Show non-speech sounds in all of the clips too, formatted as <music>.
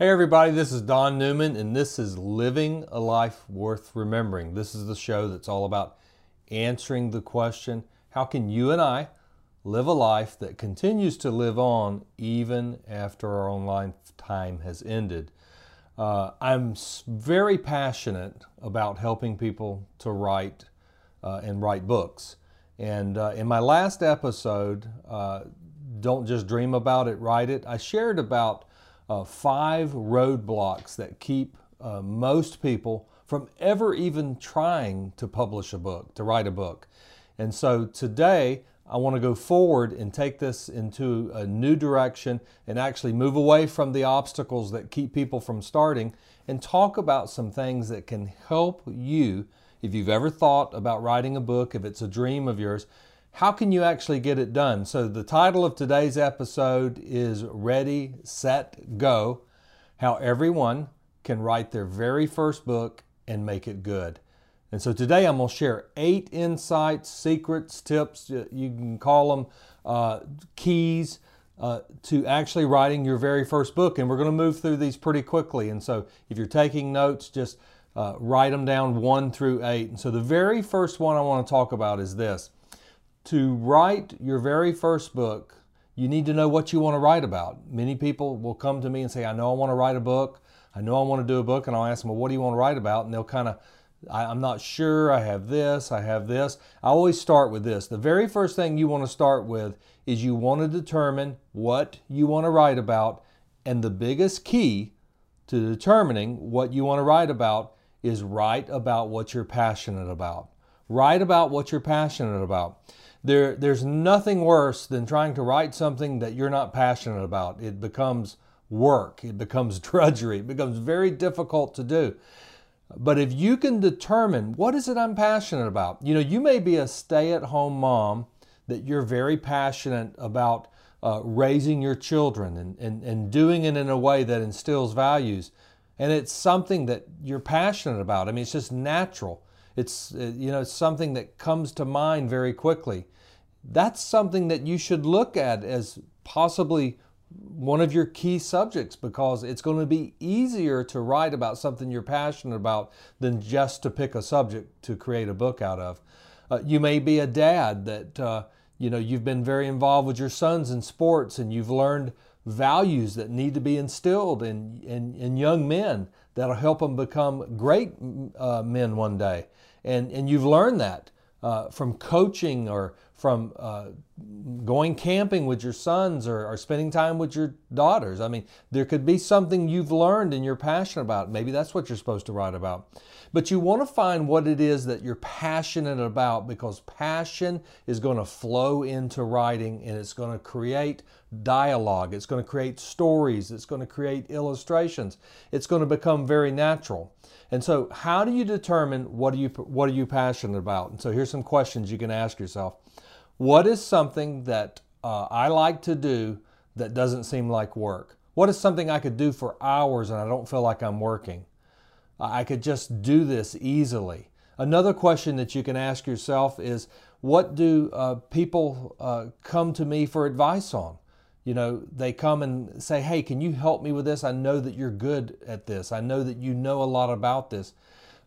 Hey, everybody, this is Don Newman, and this is Living a Life Worth Remembering. This is the show that's all about answering the question how can you and I live a life that continues to live on even after our own lifetime has ended? Uh, I'm very passionate about helping people to write uh, and write books. And uh, in my last episode, uh, Don't Just Dream About It, Write It, I shared about uh, five roadblocks that keep uh, most people from ever even trying to publish a book, to write a book. And so today, I want to go forward and take this into a new direction and actually move away from the obstacles that keep people from starting and talk about some things that can help you if you've ever thought about writing a book, if it's a dream of yours, how can you actually get it done? So, the title of today's episode is Ready, Set, Go How Everyone Can Write Their Very First Book and Make It Good. And so, today I'm going to share eight insights, secrets, tips, you can call them uh, keys. Uh, to actually writing your very first book. And we're going to move through these pretty quickly. And so, if you're taking notes, just uh, write them down one through eight. And so, the very first one I want to talk about is this to write your very first book, you need to know what you want to write about. Many people will come to me and say, I know I want to write a book. I know I want to do a book. And I'll ask them, well, what do you want to write about? And they'll kind of, I'm not sure. I have this, I have this. I always start with this. The very first thing you want to start with is you want to determine what you want to write about. And the biggest key to determining what you want to write about is write about what you're passionate about. Write about what you're passionate about. There, there's nothing worse than trying to write something that you're not passionate about. It becomes work, it becomes <laughs> drudgery, it becomes very difficult to do. But if you can determine what is it I'm passionate about, you know, you may be a stay at home mom that you're very passionate about uh, raising your children and, and, and doing it in a way that instills values. And it's something that you're passionate about. I mean, it's just natural. It's, uh, you know, something that comes to mind very quickly. That's something that you should look at as possibly one of your key subjects because it's going to be easier to write about something you're passionate about than just to pick a subject to create a book out of. Uh, you may be a dad that uh, you know you've been very involved with your sons in sports and you've learned values that need to be instilled in, in, in young men that'll help them become great uh, men one day. And, and you've learned that uh, from coaching or from uh, going camping with your sons or, or, spending time with your daughters. I mean, there could be something you've learned and you're passionate about. Maybe that's what you're supposed to write about. But you want to find what it is that you're passionate about because passion is going to flow into writing and it's going to create dialogue, it's going to create stories, it's going to create illustrations, it's going to become very natural. And so, how do you determine what are you what are you passionate about? And so, here's some questions you can ask yourself. What is something that uh, I like to do that doesn't seem like work? What is something I could do for hours and I don't feel like I'm working? I could just do this easily. Another question that you can ask yourself is what do uh, people uh, come to me for advice on? you know, they come and say, Hey, can you help me with this? I know that you're good at this. I know that you know a lot about this.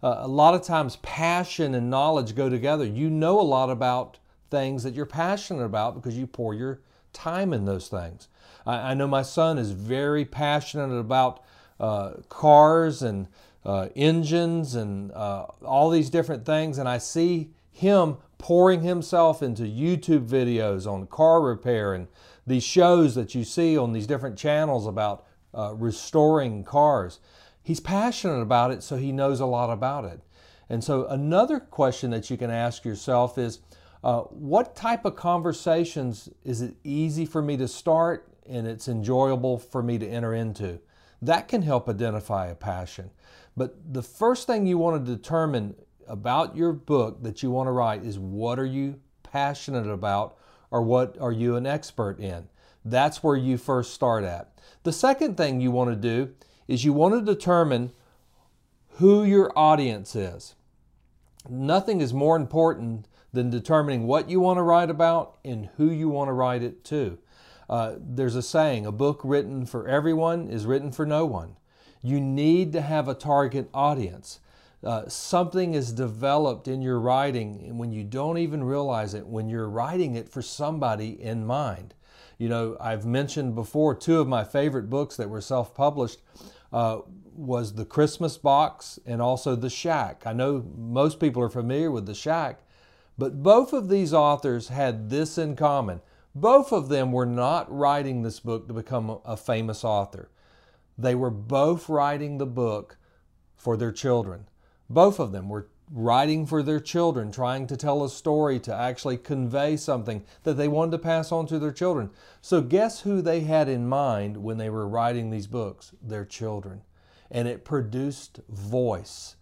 Uh, a lot of times, passion and knowledge go together. You know a lot about things that you're passionate about because you pour your time in those things. I, I know my son is very passionate about uh, cars and uh, engines and uh, all these different things, and I see him pouring himself into YouTube videos on car repair and these shows that you see on these different channels about uh, restoring cars. He's passionate about it, so he knows a lot about it. And so, another question that you can ask yourself is uh, what type of conversations is it easy for me to start and it's enjoyable for me to enter into? That can help identify a passion. But the first thing you want to determine about your book that you want to write is what are you passionate about or what are you an expert in? That's where you first start at. The second thing you want to do is you want to determine who your audience is. Nothing is more important than determining what you want to write about and who you want to write it to. Uh, there's a saying a book written for everyone is written for no one. You need to have a target audience. Uh, something is developed in your writing when you don't even realize it, when you're writing it for somebody in mind. You know, I've mentioned before two of my favorite books that were self published uh, was The Christmas Box and also The Shack. I know most people are familiar with The Shack, but both of these authors had this in common. Both of them were not writing this book to become a famous author. They were both writing the book for their children. Both of them were writing for their children, trying to tell a story to actually convey something that they wanted to pass on to their children. So, guess who they had in mind when they were writing these books? Their children. And it produced voice.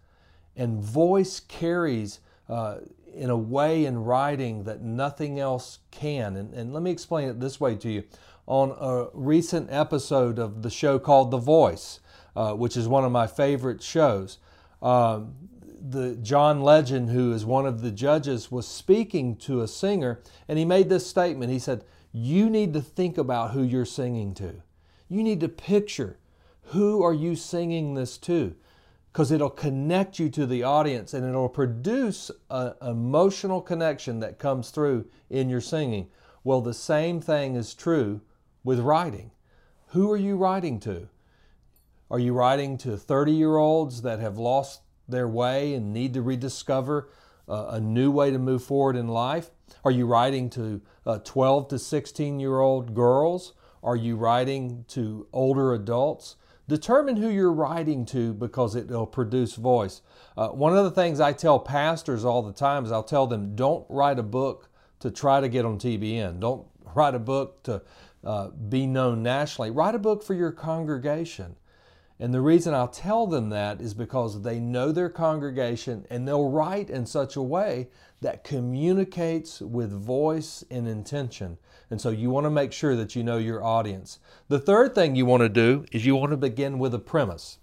And voice carries uh, in a way in writing that nothing else can. And, and let me explain it this way to you. On a recent episode of the show called The Voice, uh, which is one of my favorite shows, um, the John Legend, who is one of the judges, was speaking to a singer, and he made this statement. He said, "You need to think about who you're singing to. You need to picture who are you singing this to." Because it'll connect you to the audience and it'll produce an emotional connection that comes through in your singing. Well, the same thing is true with writing. Who are you writing to? Are you writing to 30 year olds that have lost their way and need to rediscover uh, a new way to move forward in life? Are you writing to uh, 12 to 16 year old girls? Are you writing to older adults? Determine who you're writing to because it'll produce voice. Uh, one of the things I tell pastors all the time is I'll tell them don't write a book to try to get on TBN. Don't write a book to uh, be known nationally. Write a book for your congregation. And the reason I'll tell them that is because they know their congregation and they'll write in such a way that communicates with voice and intention. And so you want to make sure that you know your audience. The third thing you want to do is you want to begin with a premise.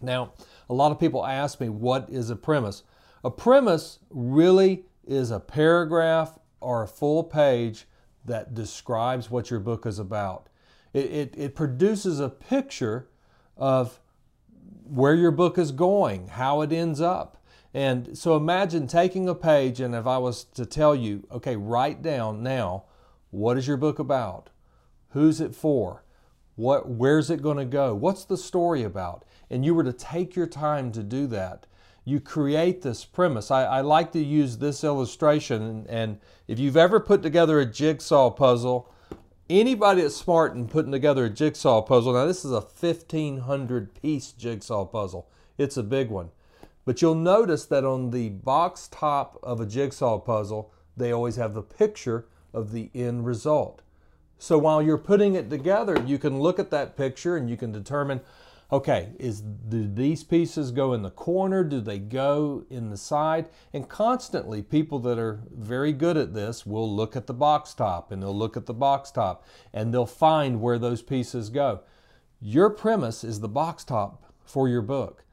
Now, a lot of people ask me, what is a premise? A premise really is a paragraph or a full page that describes what your book is about. It, it, it produces a picture of where your book is going, how it ends up. And so imagine taking a page, and if I was to tell you, okay, write down now, what is your book about? Who's it for? What, where's it going to go? What's the story about? And you were to take your time to do that. You create this premise. I, I like to use this illustration, and, and if you've ever put together a jigsaw puzzle, anybody that's smart in putting together a jigsaw puzzle, now this is a 1500 piece jigsaw puzzle, it's a big one. But you'll notice that on the box top of a jigsaw puzzle, they always have the picture of the end result. So while you're putting it together, you can look at that picture and you can determine okay, is do these pieces go in the corner? Do they go in the side? And constantly, people that are very good at this will look at the box top and they'll look at the box top and they'll find where those pieces go. Your premise is the box top for your book.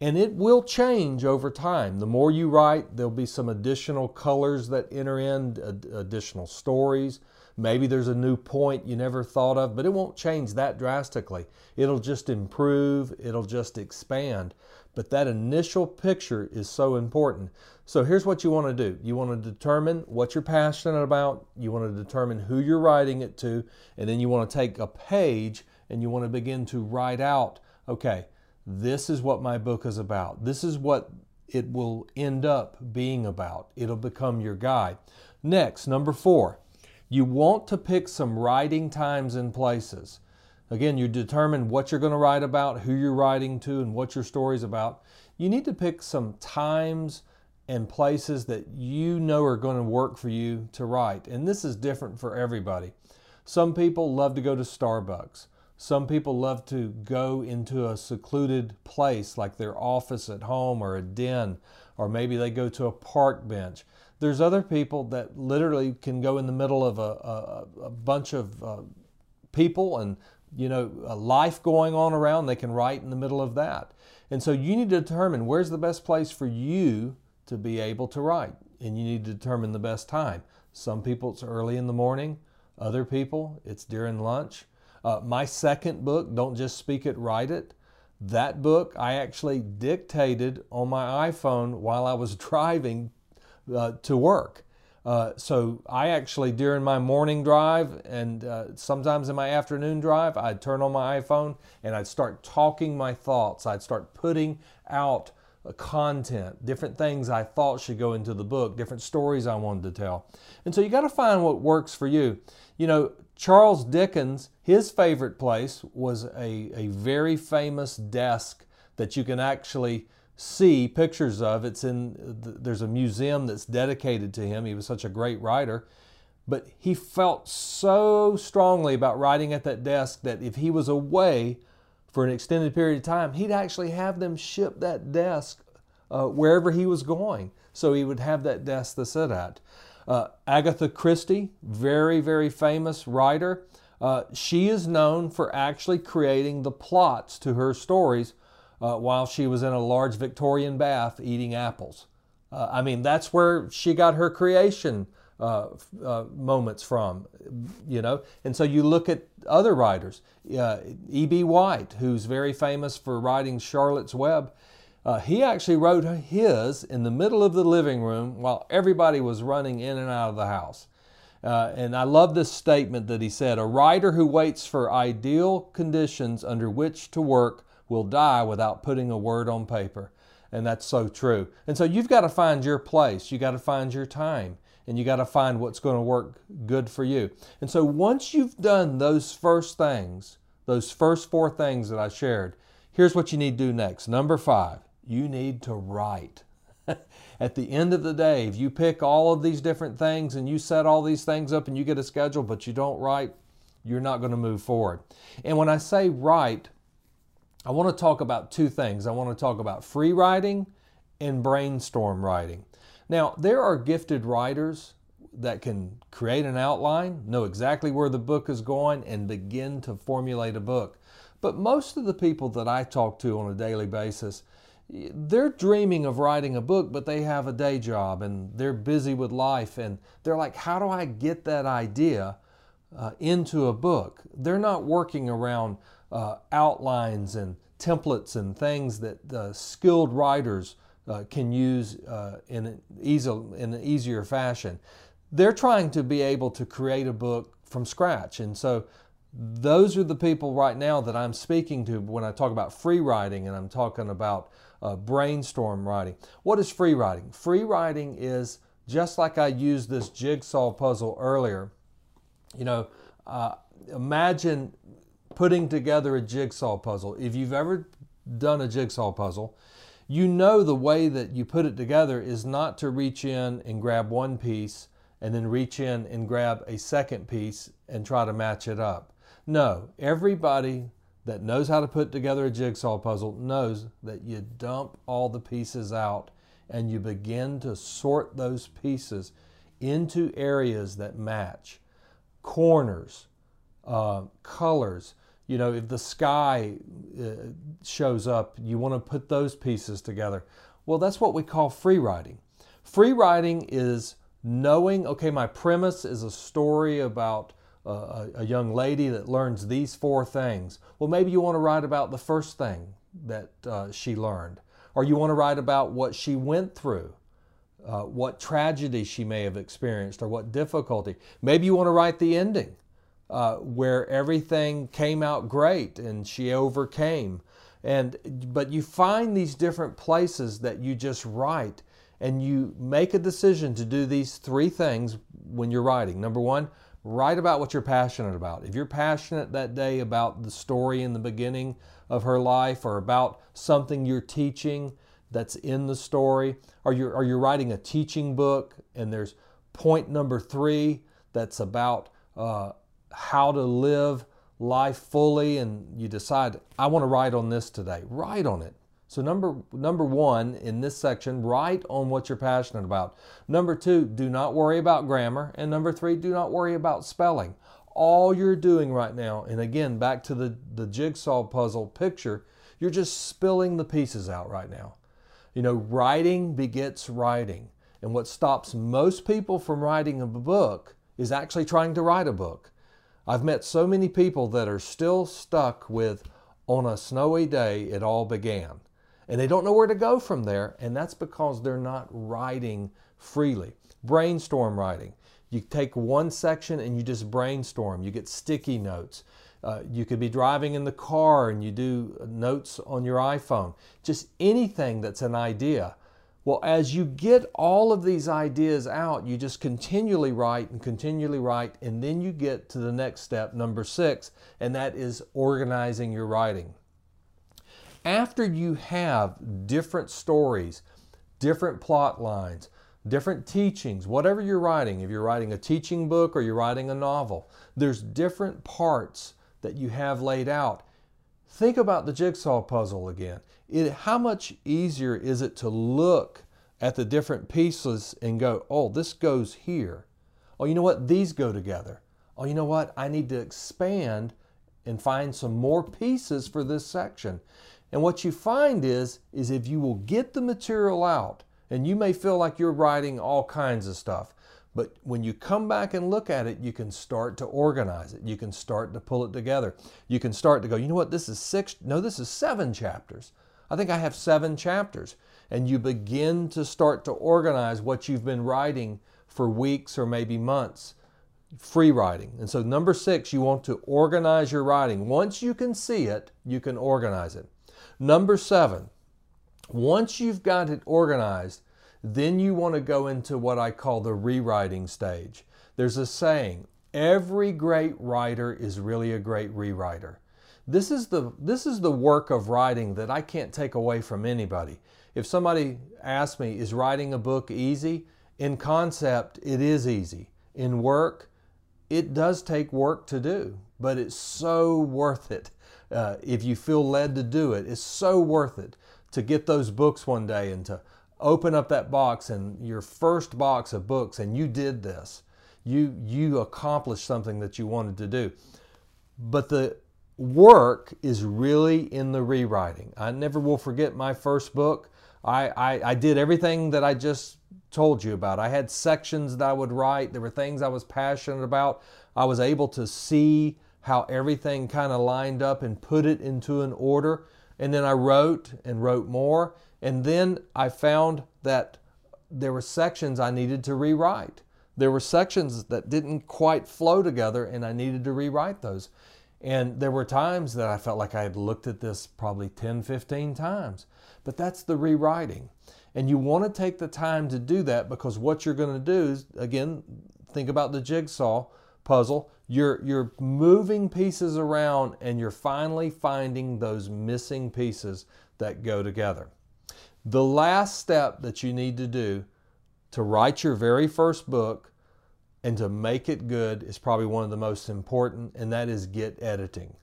And it will change over time. The more you write, there'll be some additional colors that enter in, additional stories Maybe there's a new point you never thought of, but it won't change that drastically. It'll just improve, it'll just expand. But that initial picture is so important. So here's what you want to do you want to determine what you're passionate about, you want to determine who you're writing it to, and then you want to take a page and you want to begin to write out okay, this is what my book is about. This is what it will end up being about. It'll become your guide. Next, number four, you want to pick some writing times and places. Again, you determine what you're going to write about, who you're writing to, and what your story's about. You need to pick some times and places that you know are going to work for you to write. And this is different for everybody. Some people love to go to Starbucks. Some people love to go into a secluded place like their office at home or a den, or maybe they go to a park bench. There's other people that literally can go in the middle of a, a, a bunch of uh, people and you know a life going on around. They can write in the middle of that, and so you need to determine where's the best place for you to be able to write, and you need to determine the best time. Some people it's early in the morning. Other people it's during lunch. Uh, my second book, Don't Just Speak It, Write It. That book I actually dictated on my iPhone while I was <laughs> driving uh, to work. Uh, so I actually, during my morning drive and uh, sometimes in my afternoon drive, I'd turn on my iPhone and I'd start talking my thoughts. I'd start putting out uh, content, different things I thought should go into the book, different stories I wanted to tell. And so you got to find what works for you. You know, Charles Dickens, his favorite place was a, a very famous desk that you can actually see pictures of. It's in there's a museum that's dedicated to him. He was such a great writer. But he felt so strongly about writing at that desk that if he was away for an extended period of time, he'd actually have them ship that desk uh, wherever he was going. So he would have that desk to sit at. Uh, Agatha Christie, very, very famous writer, uh, she is known for actually creating the plots to her stories uh, while she was in a large Victorian bath eating apples. Uh, I mean, that's where she got her creation uh, uh, moments from, you know. And so you look at other writers, E.B. White, who's very famous for writing Charlotte's Web. Uh, he actually wrote his in the middle of the living room while everybody was running in and out of the house. Uh, and I love this statement that he said A writer who waits for ideal conditions under which to work will die without putting a word on paper. And that's so true. And so you've got to find your place, you got to find your time, and you got to find what's going to work good for you. And so once you've done those first things, those first four things that I shared, here's what you need to do next. Number five, you need to write. <laughs> At the end of the day, if you pick all of these different things and you set all these things up and you get a schedule, but you don't write, you're not going to move forward. And when I say write, I want to talk about two things. I want to talk about free writing and brainstorm writing. Now, there are gifted writers that can create an outline, know exactly where the book is going, and begin to formulate a book. But most of the people that I talk to on a daily basis, they're dreaming of writing a book, but they have a day job and they're busy with life. And they're like, how do I get that idea uh, into a book? They're not working around uh, outlines and templates and things that uh, skilled writers uh, can use uh, in, an easy, in an easier fashion. They're trying to be able to create a book from scratch. And so those are the people right now that I'm speaking to when I talk about free writing and I'm talking about uh, brainstorm writing. What is free writing? Free writing is just like I used this jigsaw puzzle earlier. You know, uh, imagine putting together a jigsaw puzzle. If you've ever done a jigsaw puzzle, you know the way that you put it together is not to reach in and grab one piece and then reach in and grab a second piece and try to match it up. No, everybody that knows how to put together a jigsaw puzzle knows that you dump all the pieces out and you begin to sort those pieces into areas that match corners, uh, colors, you know, if the sky uh, shows up, you want to put those pieces together. Well, that's what we call free writing. Free writing is knowing, okay, my premise is a story about uh, a, young lady that learns these four things. Well, maybe you want to write about the first thing that uh, she learned, or you want to write about what she went through. Uh, what tragedy she may have experienced or what difficulty. Maybe you want to write the ending uh, where everything came out great and she overcame. And but you find these different places that you just write and you make a decision to do these three things when you're writing. Number one, write about what you're passionate about. If you're passionate that day about the story in the beginning of her life or about something you're teaching that's in the story, or you're, or you're writing a teaching book and there's point number three that's about uh, how to live life fully and you decide I want to write on this today, write on it. So number number 1 in this section, write on what you're passionate about. Number 2, do not worry about grammar and number 3, do not worry about spelling. All you're doing right now and again back to the the jigsaw puzzle picture, you're just spilling the pieces out right now. You know, writing begets writing. And what stops most people from writing a book is actually trying to write a book. I've met so many people that are still stuck with on a snowy day it all began. And they don't know where to go from there, and that's because they're not writing freely. Brainstorm writing. You take one section and you just brainstorm. You get sticky notes. Uh, you could be driving in the car and you do notes on your iPhone. Just anything that's an idea. Well, as you get all of these ideas out, you just continually write and continually write, and then you get to the next step, number six, and that is organizing your writing. After you have different stories, different plot lines, different teachings, whatever you're writing, if you're writing a teaching book or you're writing a novel, there's different parts that you have laid out. Think about the jigsaw puzzle again it, how much easier is it to look at the different pieces and go, oh, this goes here. Oh, you know what? These go together. Oh, you know what? I need to expand and find some more pieces for this section. And what you find is, is if you will get the material out, and you may feel like you're writing all kinds of stuff, but when you come back and look at it, you can start to organize it. You can start to pull it together. You can start to go, you know what, this is six, no, this is seven chapters. I think I have seven chapters. And you begin to start to organize what you've been writing for weeks or maybe months. Free writing. And so, number six, you want to organize your writing. Once you can see it, you can organize it. Number seven, once you've got it organized, then you want to go into what I call the rewriting stage. There's a saying every great writer is really a great rewriter. This is the this is the work of writing that I can't take away from anybody. If somebody asks me, is writing a book easy? In concept, it is easy. In work, it does take work to do, but it's so worth it. Uh, if you feel led to do it, it's so worth it to get those books one day and to open up that box and your first box of books and you did this. You you accomplished something that you wanted to do. But the work is really in the rewriting. I never will forget my first book. I, I, I, did everything that I just told you about. I had sections that I would write, there were things I was passionate about. I was able to see how everything kind of lined up and put it into an order. And then I wrote and wrote more. And then I found that there were sections I needed to rewrite. There were sections that didn't quite flow together, and I needed to rewrite those. And there were times that I felt like I had looked at this probably 10, 15 times. But that's the rewriting. And you want to take the time to do that because what you're going to do is, again, think about the jigsaw puzzle. You're, you're moving pieces around and you're finally finding those missing pieces that go together. The last step that you need to do to write your very first book and to make it good is probably one of the most important, and that is get editing.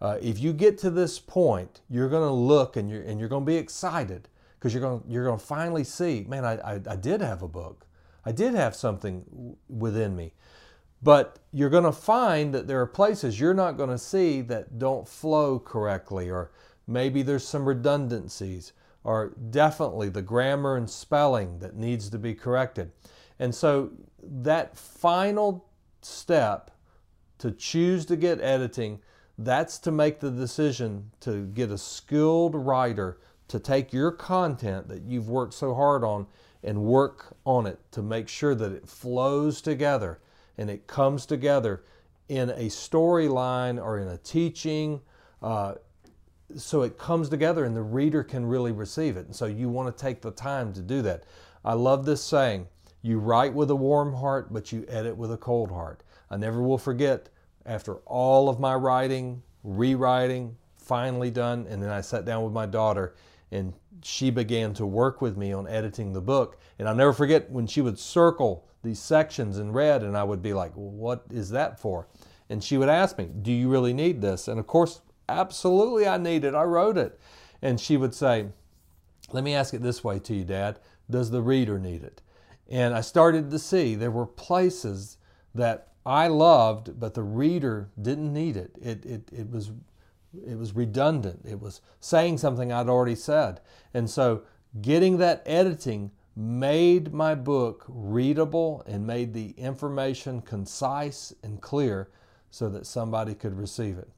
Uh, if you get to this point, you're going to look and you're, and you're going to be excited because you're going, you're going to finally see, man, I, I, I did have a book. I did have something within me. But you're going to find that there are places you're not going to see that don't flow correctly, or maybe there's some redundancies, or definitely the grammar and spelling that needs to be corrected. And so that final step to choose to get editing, that's to make the decision to get a skilled writer to take your content that you've worked so hard on and work on it to make sure that it flows together and it comes together in a storyline or in a teaching. Uh, so it comes together and the reader can really receive it. And so you want to take the time to do that. I love this saying you write with a warm heart, but you edit with a cold heart. I never will forget after all of my writing, rewriting, finally done, and then I sat down with my daughter and she began to work with me on editing the book. And I'll never forget when she would circle these sections in red, and I would be like, well, What is that for? And she would ask me, Do you really need this? And of course, absolutely, I need it. I wrote it. And she would say, Let me ask it this way to you, Dad Does the reader need it? And I started to see there were places that I loved, but the reader didn't need it. It, it, it, was, it was redundant. It was saying something I'd already said. And so getting that editing made my book readable and made the information concise and clear so that somebody could receive it.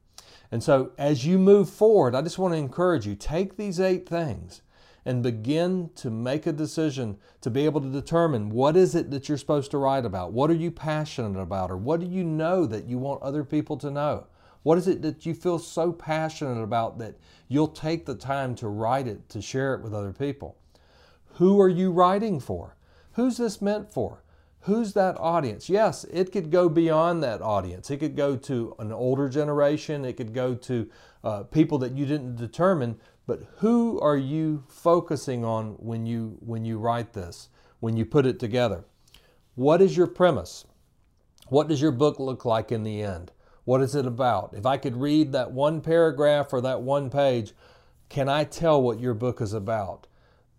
And so, as you move forward, I just want to encourage you take these eight things and begin to make a decision to be able to determine what is it that you're supposed to write about? What are you passionate about? Or what do you know that you want other people to know? What is it that you feel so passionate about that you'll take the time to write it, to share it with other people? Who are you writing for? Who's this meant for? Who's that audience? Yes, it could go beyond that audience. It could go to an older generation. It could go to uh, people that you didn't determine. But who are you focusing on when you when you write this? When you put it together? What is your premise? What does your book look like in the end? What is it about? If I could read that one paragraph or that one page, can I tell what your book is about?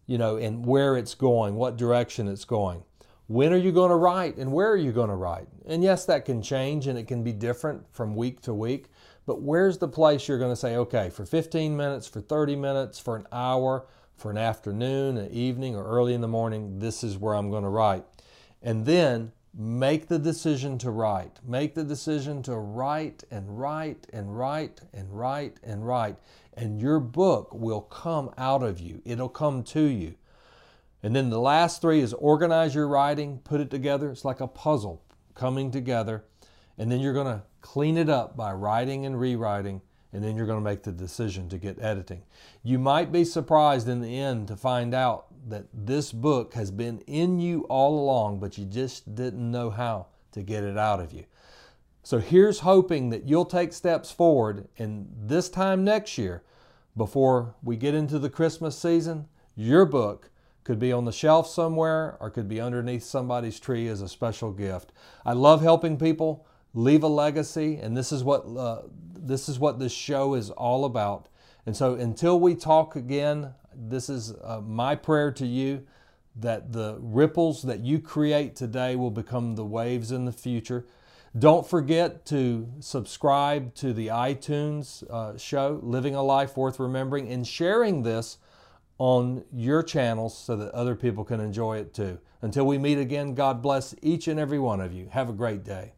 You know, and where it's going, what direction it's going. When are you going to write and where are you going to write? And yes, that can change and it can be different from week to week, but where's the place you're going to say, okay, for 15 minutes, for 30 minutes, for an hour, for an afternoon, an evening, or early in the morning, this is where I'm going to write. And then make the decision to write. Make the decision to write and write and write and write and write. And your book will come out of you, it'll come to you. And then the last three is organize your writing, put it together. It's like a puzzle coming together. And then you're going to clean it up by writing and rewriting. And then you're going to make the decision to get editing. You might be surprised in the end to find out that this book has been in you all along, but you just didn't know how to get it out of you. So here's hoping that you'll take steps forward, and this time next year, before we get into the Christmas season, your book could be on the shelf somewhere or could be underneath somebody's tree as a special gift. I love helping people leave a legacy, and this is what uh, this is what this show is all about. And so, until we talk again, this is uh, my prayer to you that the ripples that you create today will become the waves in the future. Don't forget to subscribe to the iTunes uh, show, Living a Life Worth Remembering, and sharing this on your channels so that other people can enjoy it too. Until we meet again, God bless each and every one of you. Have a great day.